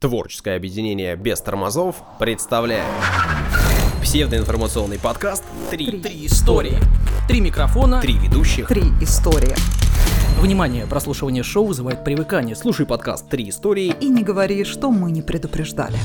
Творческое объединение без тормозов представляет псевдоинформационный подкаст «Три, Три истории. Три микрофона. Три ведущих». Три истории. Внимание, прослушивание шоу вызывает привыкание. Слушай подкаст «Три истории». И не говори, что мы не предупреждали.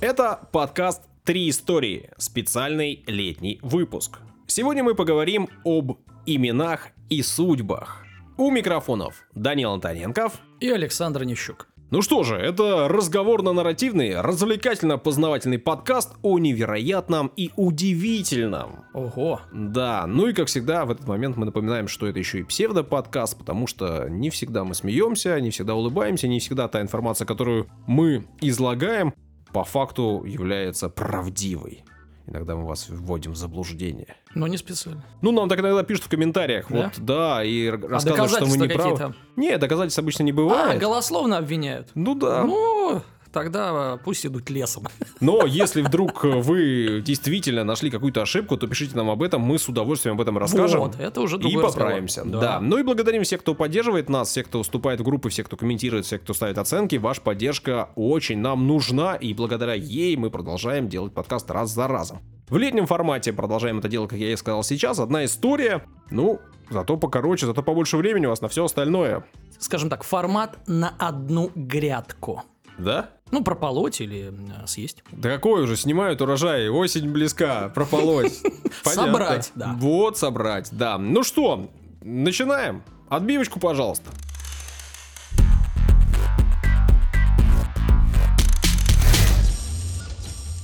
Это подкаст «Три истории», специальный летний выпуск. Сегодня мы поговорим об именах и судьбах. У микрофонов Данил Антоненков. И Александр Нищук. Ну что же, это разговорно-нарративный, развлекательно-познавательный подкаст о невероятном и удивительном. Ого. Да, ну и как всегда, в этот момент мы напоминаем, что это еще и псевдоподкаст, потому что не всегда мы смеемся, не всегда улыбаемся, не всегда та информация, которую мы излагаем, по факту является правдивой. Иногда мы вас вводим в заблуждение. Но не специально. Ну, нам так иногда пишут в комментариях. Да? Вот, да, и А рассказывают, что мы не правы. какие-то? Нет, доказательств обычно не А, бывает. голословно обвиняют. Ну да. Ну, тогда пусть идут лесом. Но если вдруг вы действительно нашли какую-то ошибку, то пишите нам об этом, мы с удовольствием об этом расскажем. Вот, это уже И разговор. поправимся. Да. Да. Ну и благодарим всех, кто поддерживает нас, всех, кто вступает в группы, всех, кто комментирует, всех, кто ставит оценки. Ваша поддержка очень нам нужна, и благодаря ей мы продолжаем делать подкаст раз за разом. В летнем формате продолжаем это дело, как я и сказал сейчас. Одна история, ну, зато покороче, зато побольше времени у вас на все остальное. Скажем так, формат на одну грядку. Да? Ну, прополоть или съесть. Да какой уже, снимают урожай, осень близка, прополоть. Собрать, да. Вот, собрать, да. Ну что, начинаем. Отбивочку, пожалуйста.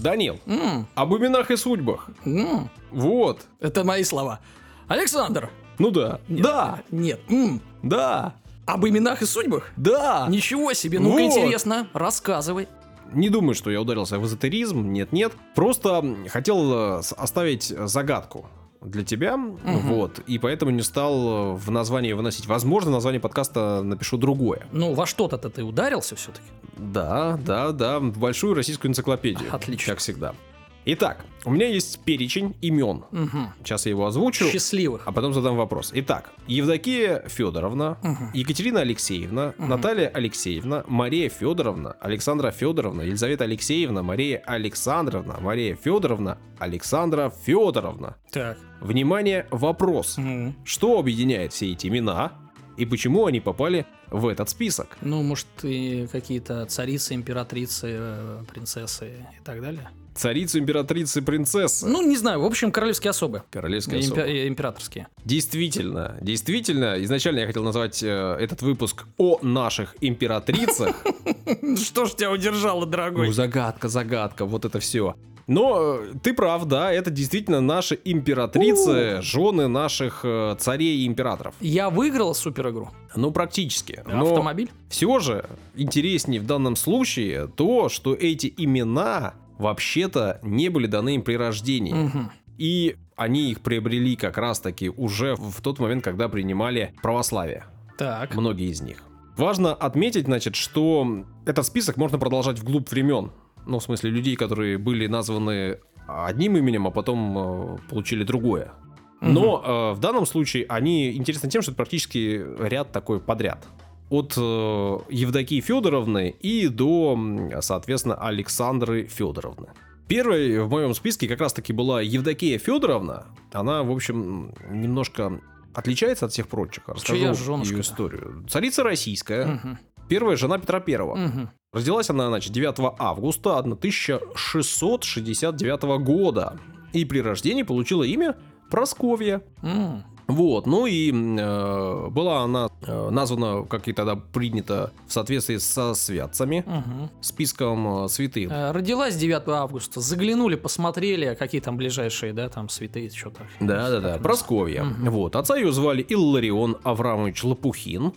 Данил, М, об именах и судьбах. м, Вот. Это мои слова. Александр. Ну да. Нет, Да. Нет. м, Да. Об именах и судьбах? Да. Ничего себе, ну-ка Вот. интересно, рассказывай. Не думаю, что я ударился в эзотеризм, нет-нет. Просто хотел э, оставить загадку для тебя, вот, и поэтому не стал э, в название выносить. Возможно, название подкаста напишу другое. Ну, во что-то ты ударился все-таки? Да, да, да, в большую российскую энциклопедию. Отлично. Как всегда. Итак, у меня есть перечень имен. Угу. Сейчас я его озвучу. Счастливых. А потом задам вопрос. Итак, Евдокия Федоровна, Мгм. Екатерина Алексеевна, Наталья Алексеевна, Мария Федоровна, Александра Федоровна, Елизавета Алексеевна, Мария Александровна, Мария Федоровна, Александра Федоровна. Так. Внимание, вопрос. Мгм. Что объединяет все эти имена и почему они попали в этот список? Ну, может, и какие-то царицы, императрицы, э, принцессы и так далее. Царицы, императрицы, принцессы. Ну, не знаю, в общем, королевские особы. Королевская Импе- особа. э, Императорские. Действительно, действительно, изначально я хотел назвать э, этот выпуск о наших императрицах, Что ж тебя удержало, дорогой? Ну, загадка, загадка, вот это все. Но э, ты прав, да, это действительно наши императрицы, жены наших э, царей и императоров. Я выиграл супер игру. Ну, практически. Но Автомобиль? все же интереснее в данном случае то, что эти имена вообще-то не были даны им при рождении. Мгм. И они их приобрели как раз-таки уже в тот момент, когда принимали православие. Так. Многие из них. Важно отметить, значит, что этот список можно продолжать вглубь времен. Ну, в смысле, людей, которые были названы одним именем, а потом э, получили другое. Но э, в данном случае они интересны тем, что это практически ряд такой подряд. От э, Евдокии Федоровны и до, соответственно, Александры Федоровны. Первой в моем списке как раз-таки была Евдокия Федоровна. Она, в общем, немножко отличается от всех прочих. Расскажу Чья ее историю. Царица российская, Мгм. первая жена Петра Первого. Мгм. Родилась она, значит, 9 августа 1669 года. И при рождении получила имя Просковья. М. Вот, ну и э, была она э, названа, как и тогда принято, в соответствии со святцами, Мгм. списком э, святых. Э, Родилась 9 августа. Заглянули, посмотрели, какие там ближайшие, да, там святые, что-то. Да-да-да, Просковья. Вот, отца ее звали Илларион Аврамович Лопухин.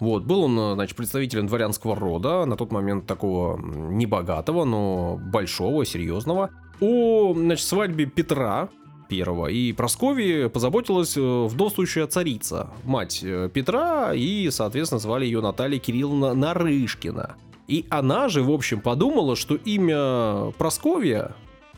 Вот, был он, э, значит, представителем дворянского рода, на тот момент такого небогатого, но большого, серьезного. О, значит, свадьбе Петра Первого и Просковьи позаботилась э, вдовствующая царица, мать э, Петра, и, соответственно, звали ее Наталья Кирилловна Нарышкина. И она же, в общем, подумала, что имя Просковья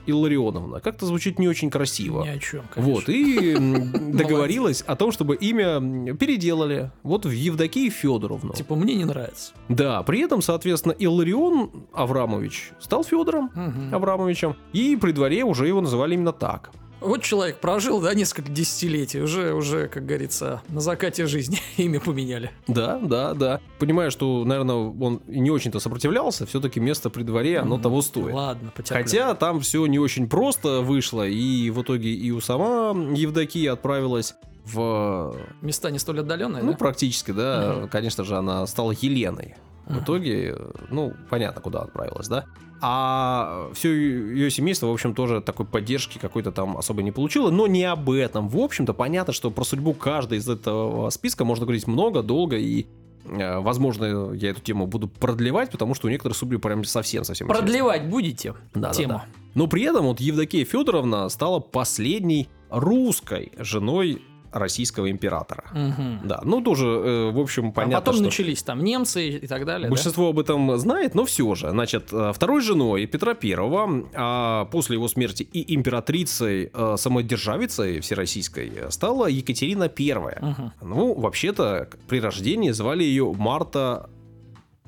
Илларионовна. Как-то звучит не очень красиво. Ни о чем, Вот, и договорилась о том, чтобы имя переделали вот в Евдокию Федоровну. Типа, мне не нравится. Да, при этом, соответственно, Илларион Аврамович стал Федором Мгм. Аврамовичем, и при дворе уже его называли именно так. Вот человек прожил, да, несколько десятилетий, уже, уже, как говорится, на закате жизни имя поменяли. Да, да, да. Понимаю, что, наверное, он не очень-то сопротивлялся, все-таки место при дворе, оно Мгм. того стоит. Ладно, потерплю. Хотя там все не очень просто вышло, и в итоге и у сама Евдокия отправилась в... Места не столь отдаленные, Ну, да? практически, да. Мгм. Конечно же, она стала Еленой. В итоге, э, ну, понятно, куда отправилась, да. А все ее семейство, в общем, тоже такой поддержки какой-то там особо не получило, но не об этом. В общем-то, понятно, что про судьбу каждой из этого списка можно говорить много, долго, и, э, возможно, я эту тему буду продлевать, потому что у некоторых судьбы прям совсем-совсем интересно. Продлевать будете Да, тему. да, да. Но при этом вот Евдокия Федоровна стала последней русской женой российского императора. Мгм. Да, ну тоже, э, в общем, А понятно, потом что... начались там немцы и так далее. да? Большинство об этом знает, но все же. Значит, э, второй женой Петра Первого, а после его смерти и императрицей, э, самодержавицей всероссийской, э, стала Екатерина Первая. Мгм. Ну, вообще-то, при рождении звали ее Марта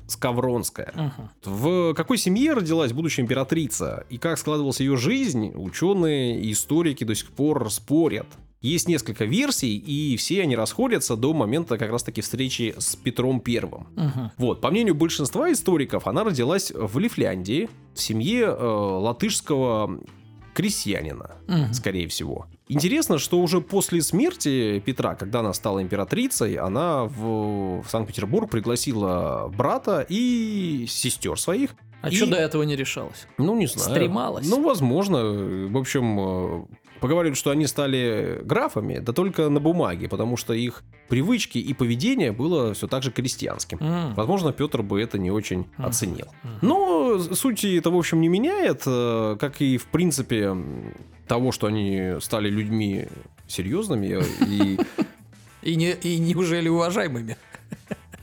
Скавронская. Мгм. В какой семье родилась будущая императрица и как складывалась ее жизнь, ученые и историки до сих пор спорят. Есть несколько версий, и все они расходятся до момента как раз-таки встречи с Петром Первым. Мгм. Вот, по мнению большинства историков, она родилась в Лифляндии, в семье э, латышского крестьянина, Мгм. скорее всего. Интересно, что уже после смерти Петра, когда она стала императрицей, она в, в Санкт-Петербург пригласила брата и сестер своих. А И- что до этого не решалось? Ну, не знаю. Стремалась? Ну, возможно. В общем, э, поговаривают, что они стали графами, да только на бумаге, потому что их привычки и поведение было все так же крестьянским. М. Возможно, Петр бы это не очень Мгм. оценил. Мгм. Но сути это, в общем, не меняет, э, как и, в принципе, того, что они стали людьми серьезными. И И, не, и неужели уважаемыми?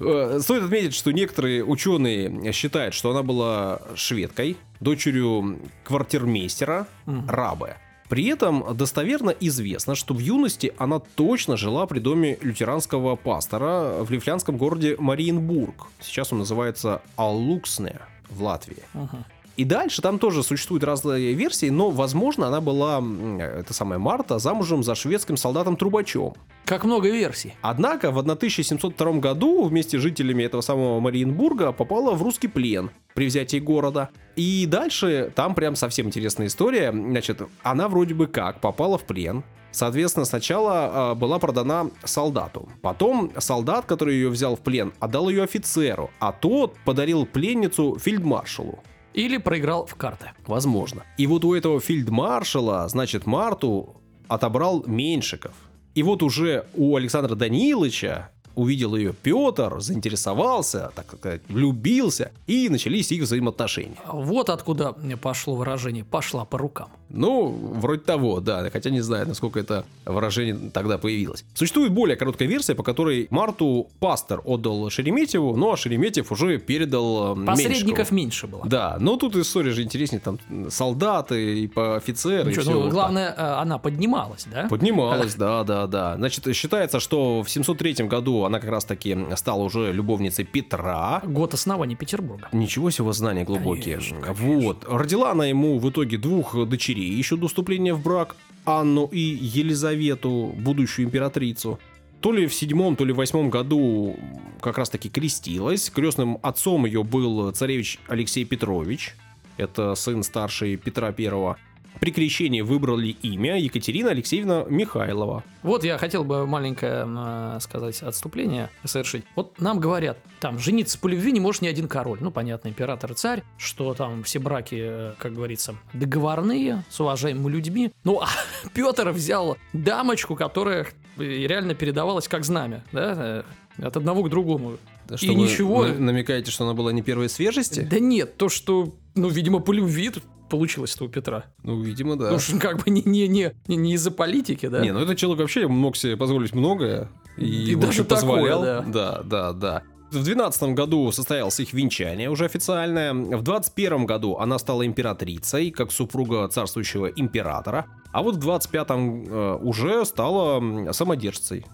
э, стоит отметить, что некоторые ученые считают, что она была шведкой, дочерью квартирмейстера Мгм. Рабе. При этом достоверно известно, что в юности она точно жила при доме лютеранского пастора в лифлянском городе Мариенбург. Сейчас он называется Аллуксне в Латвии. Мгм. И дальше там тоже существуют разные версии, но, возможно, она была, это самая Марта, замужем за шведским солдатом Трубачом. Как много версий. Однако в 1702 году вместе с жителями этого самого Мариенбурга попала в русский плен при взятии города. И дальше там прям совсем интересная история. Значит, она вроде бы как попала в плен. Соответственно, сначала а, была продана солдату. Потом солдат, который ее взял в плен, отдал ее офицеру, а тот подарил пленницу фельдмаршалу. Или проиграл в карты. Возможно. И вот у этого фельдмаршала, значит, Марту отобрал Меньшиков. И вот уже у Александра Даниловича увидел ее Петр, заинтересовался, так сказать, влюбился, и начались их взаимоотношения. Вот откуда мне пошло выражение «пошла по рукам». Ну, вроде того, да, хотя не знаю, насколько это выражение тогда появилось. Существует более короткая версия, по которой Марту пастор отдал Шереметьеву, ну а Шереметьев уже передал э, Посредников Меньшикову. меньше было. Да, но тут история же интереснее, там солдаты и по офицеры. Ну и чё, всё ну, вот так. главное, э, она поднималась, да? Поднималась, да, да, да. Значит, считается, что в 703 году она как раз-таки стала уже любовницей Петра. Год основания Петербурга. Ничего себе знания глубокие. Конечно, конечно. Вот. Родила она ему в итоге двух дочерей еще до вступления в брак. Анну и Елизавету, будущую императрицу. То ли в седьмом, то ли в восьмом году как раз-таки крестилась. Крестным отцом ее был царевич Алексей Петрович. Это сын старший Петра Первого. При крещении выбрали имя Екатерина Алексеевна Михайлова. Вот я хотел бы маленькое, э, сказать, отступление совершить. Вот нам говорят, там, жениться по любви не может ни один король. Ну, понятно, император и царь, что там все браки, э, как говорится, договорные, с уважаемыми людьми. Ну, а Петр взял дамочку, которая э, реально передавалась как знамя, да, от одного к другому. Что И вы ничего. на- намекаете, что она была не первой свежести? Да нет, то, что, ну, видимо, по любви тут получилось-то у Петра. Ну, видимо, да. Ну, что как бы не, не, не, не, из-за политики, да? Не, ну этот человек вообще мог себе позволить многое. И, И даже общем, такое, позволял. да. Да, да, да. В 12 году состоялось их венчание уже официальное. В 21 году она стала императрицей, как супруга царствующего императора. А вот в 25-м э, уже стала самодержцей.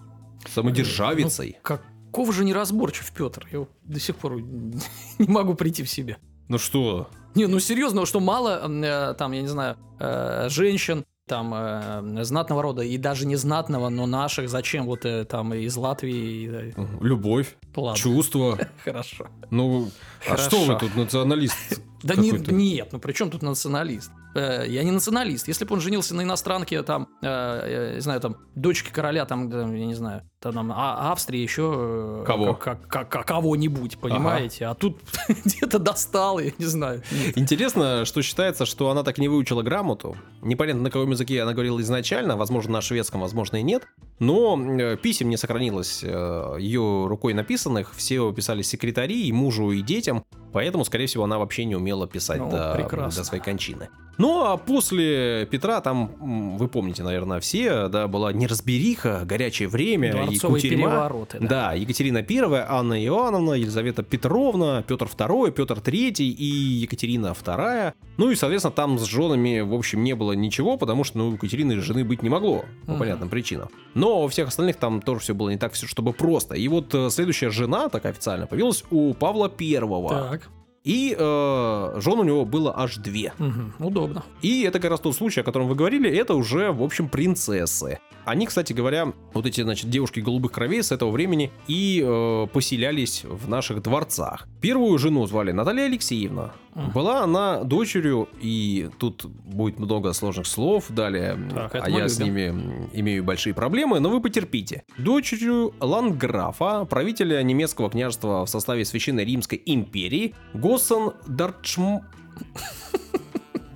Самодержавицей. Ну, каков же неразборчив Петр? Я до сих пор не могу прийти в себя. Ну что? Не, ну серьезно, что мало э, там, я не знаю, э, женщин, там э, знатного рода и даже не знатного, но наших, зачем вот э, там из Латвии? э, Любовь, Ладно, чувство. хорошо. Ну, а что вы тут, националист? Да нет, ну при чем тут националист? Я не националист. Если бы он женился на иностранке, там, я не знаю, там, дочке короля, там, я не знаю, там, там, А- Австрии еще... э, Кого? как- как- как- Кого-нибудь, понимаете? А тут где-то достал, я не знаю. Нет. Интересно, что считается, что она так и не выучила грамоту. Непонятно, на каком языке она говорила изначально, возможно, на шведском, возможно, и нет. Но э, писем не сохранилось э, ее рукой написанных, все писали секретари, и мужу, и детям, поэтому, скорее всего, она вообще не умела писать Ну, до, прекрасно. до своей кончины. Ну, а после Петра, там, вы помните, наверное, все, да, была неразбериха, горячее время, Дворцовые кутерьма. перевороты. да. Да, Екатерина I, Анна Иоанновна, Елизавета Петровна, Петр II, Петр III и Екатерина II. Ну и, соответственно, там с женами, в общем, не было ничего, потому что, ну, у Екатерины жены быть не могло, по Мгм. понятным причинам. Но у всех остальных там тоже все было не так все, чтобы просто. И вот э, следующая жена, так официально, появилась у Павла I. Так. И э, жен у него было аж две. Мгм, Удобно. И это как раз тот случай, о котором вы говорили, это уже, в общем, принцессы. Они, кстати говоря, вот эти, значит, девушки голубых кровей с этого времени и э, поселялись в наших дворцах. Первую жену звали Наталья Алексеевна. Была она дочерью, и тут будет много сложных слов далее, Так, а я с любим. ними м, имею большие проблемы, но вы потерпите. Дочерью ландграфа, правителя немецкого княжества в составе Священной Римской империи, Госсен Дарчм...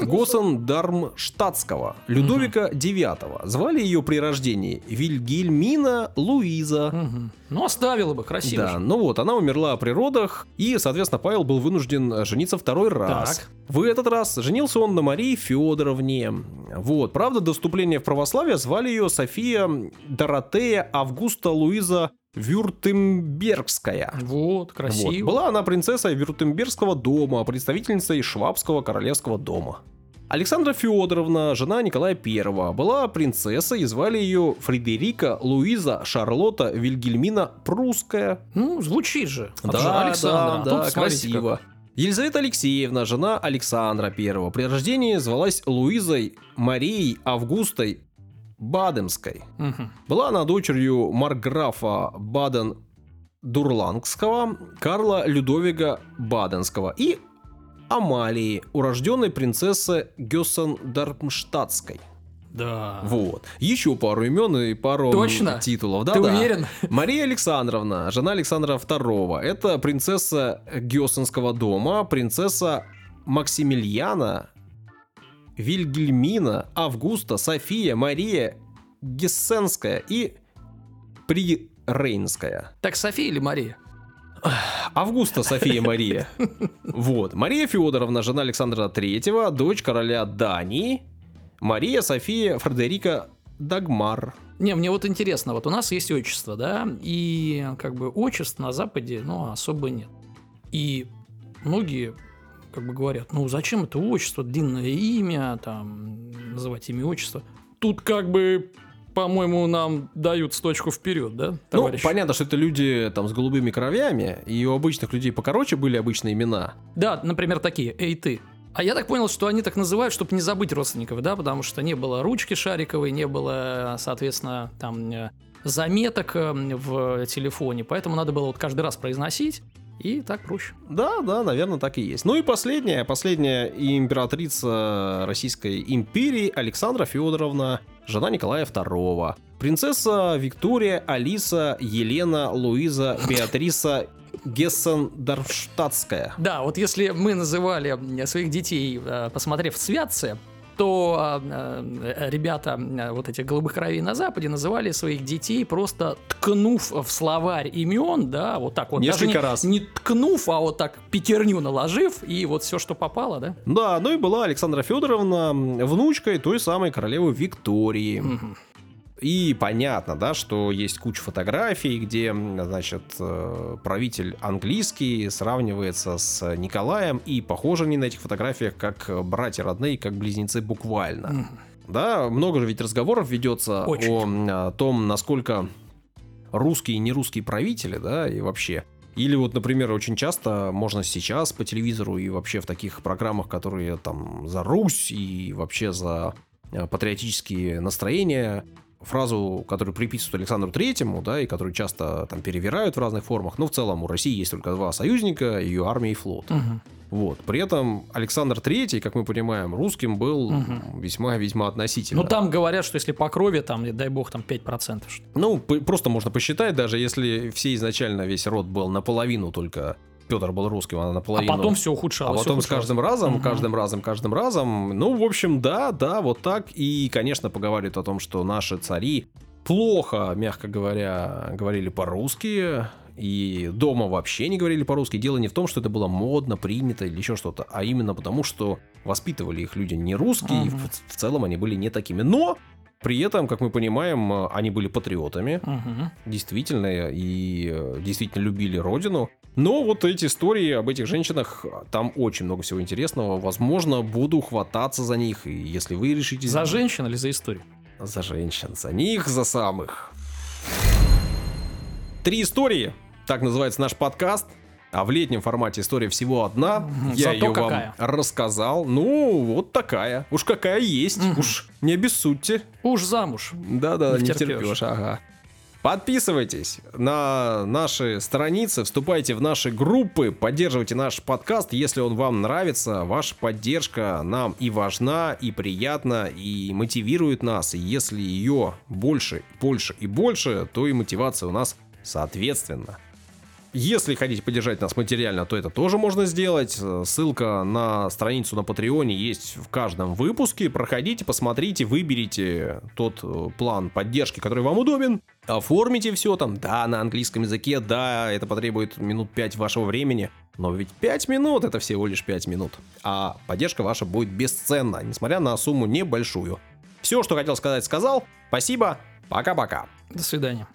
Госсен Дармштадтского, Людовика IX. Звали ее при рождении Вильгельмина Луиза. Мгм. Ну, оставила бы, красиво. Да, же. ну вот, она умерла при родах, и, соответственно, Павел был вынужден э, жениться второй раз. Так. В этот раз женился он на Марии Федоровне. Вот, правда, до вступления в православие звали ее София Доротея Августа Луиза Вюртембергская. Вот, красиво. Вот. Была она принцессой Вюртембергского дома, представительницей Швабского королевского дома. Александра Федоровна, жена Николая I, была принцессой и звали ее Фредерика Луиза Шарлотта Вильгельмина Прусская. Ну, звучит же. А Да, Александра. да, А тут, да, смотрите, красиво. Елизавета Алексеевна, жена Александра I, при рождении звалась Луизой Марией Августой Бадемской. как. Мгм. Была она дочерью марграфа Баден-Дурлангского, Карла Людовига Баденского и Амалии, урожденной принцессы Гессен-Дармштадтской. Да. Вот. Еще пару имен и пару Точно? титулов. Да, Ты да. уверен? Мария Александровна, жена Александра II. Это принцесса Гессенского дома, принцесса Максимилиана, Вильгельмина, Августа, София, Мария Гессенская и Прирейнская. Так, София или Мария? Августа София Мария. Вот. Мария Федоровна, жена Александра III, дочь короля Дании. Мария София Фредерика Дагмар. Не, мне вот интересно, вот у нас есть отчество, да, и как бы отчеств на Западе, ну, особо нет. И многие как бы говорят, ну, зачем это отчество, длинное имя, там, называть имя отчество. Тут как бы, по-моему, нам дают с точку вперед, да, товарищ? Ну, понятно, что это люди там с голубыми кровями, и у обычных людей покороче были обычные имена. Да, например, такие, эй, ты. А я так понял, что они так называют, чтобы не забыть родственников, да, потому что не было ручки шариковой, не было, соответственно, там э, заметок э, в телефоне, поэтому надо было вот каждый раз произносить, и так проще. Да, да, наверное, так и есть. Ну и последняя, последняя императрица Российской империи Александра Федоровна, жена Николая II. Принцесса Виктория, Алиса, Елена, Луиза, Беатриса Гессен-Дармштадтская. Да, вот если мы называли своих детей, э, посмотрев святцы, то э, э, ребята э, вот этих голубых кровей на Западе называли своих детей просто ткнув в словарь имен, да, вот так вот. Несколько Даже не, раз. Не ткнув, а вот так пятерню наложив, и вот все, что попало, да. Да, ну и была Александра Федоровна внучкой той самой королевы Виктории. Мгм. И понятно, да, что есть куча фотографий, где, значит, э, правитель английский сравнивается с Николаем, и похожи они на этих фотографиях как братья родные, как близнецы буквально. Да, много же ведь разговоров ведется Очень. о, о том, насколько русские и нерусские правители, да, и вообще. Или вот, например, очень часто можно сейчас по телевизору и вообще в таких программах, которые там за Русь и вообще за э, патриотические настроения, фразу, которую приписывают Александру Третьему, да, и которую часто там перевирают в разных формах, но в целом у России есть только два союзника, ее армия и флот. Мгм. Вот. При этом Александр Третий, как мы понимаем, русским был Мгм. весьма-весьма относительно. Ну, там говорят, что если по крови, там, дай бог, там 5%. что. Ну, просто можно посчитать, даже если все изначально весь род был наполовину только Петр был русским, а А наполовину... потом все А ухудшалось. потом с ухудшалось. каждым разом, Мгм. каждым разом, каждым разом. Ну, в общем, да, да, вот так. И, конечно, поговаривают о том, что наши цари плохо, мягко говоря, говорили по-русски. И дома вообще не говорили по-русски. Дело не в том, что это было модно, принято или еще что-то, а именно потому, что воспитывали их люди не русские, и Мгм. в, в целом они были не такими. Но при этом, как мы понимаем, э, они были патриотами Мгм. действительно и э, действительно любили родину. Но вот эти истории об этих женщинах, там очень много всего интересного. Возможно, буду хвататься за них, и если вы решите... За женщин или за историю? За женщин, за них, за самых. Три истории, так называется наш подкаст. А в летнем формате история всего одна. Я зато ее какая. вам рассказал. Ну, вот такая. Уж какая есть. Мгм. Уж не обессудьте. Уж замуж. Да-да, Не не втерпёшь. терпешь, ага. Подписывайтесь на наши страницы, вступайте в наши группы, поддерживайте наш подкаст, если он вам нравится. Ваша поддержка нам и важна, и приятна, и мотивирует нас. И если ее больше, больше и больше, то и мотивация у нас соответственно. Если хотите поддержать нас материально, то это тоже можно сделать. Э, Ссылка на страницу на Патреоне есть в каждом выпуске. Проходите, посмотрите, выберите тот э, план поддержки, который вам удобен. Оформите все там, да, на английском языке, да, это потребует минут 5 вашего времени. Но ведь 5 минут это всего лишь 5 минут. А поддержка ваша будет бесценна, несмотря на сумму небольшую. Все, что хотел сказать, сказал. Спасибо. Пока-пока. До свидания.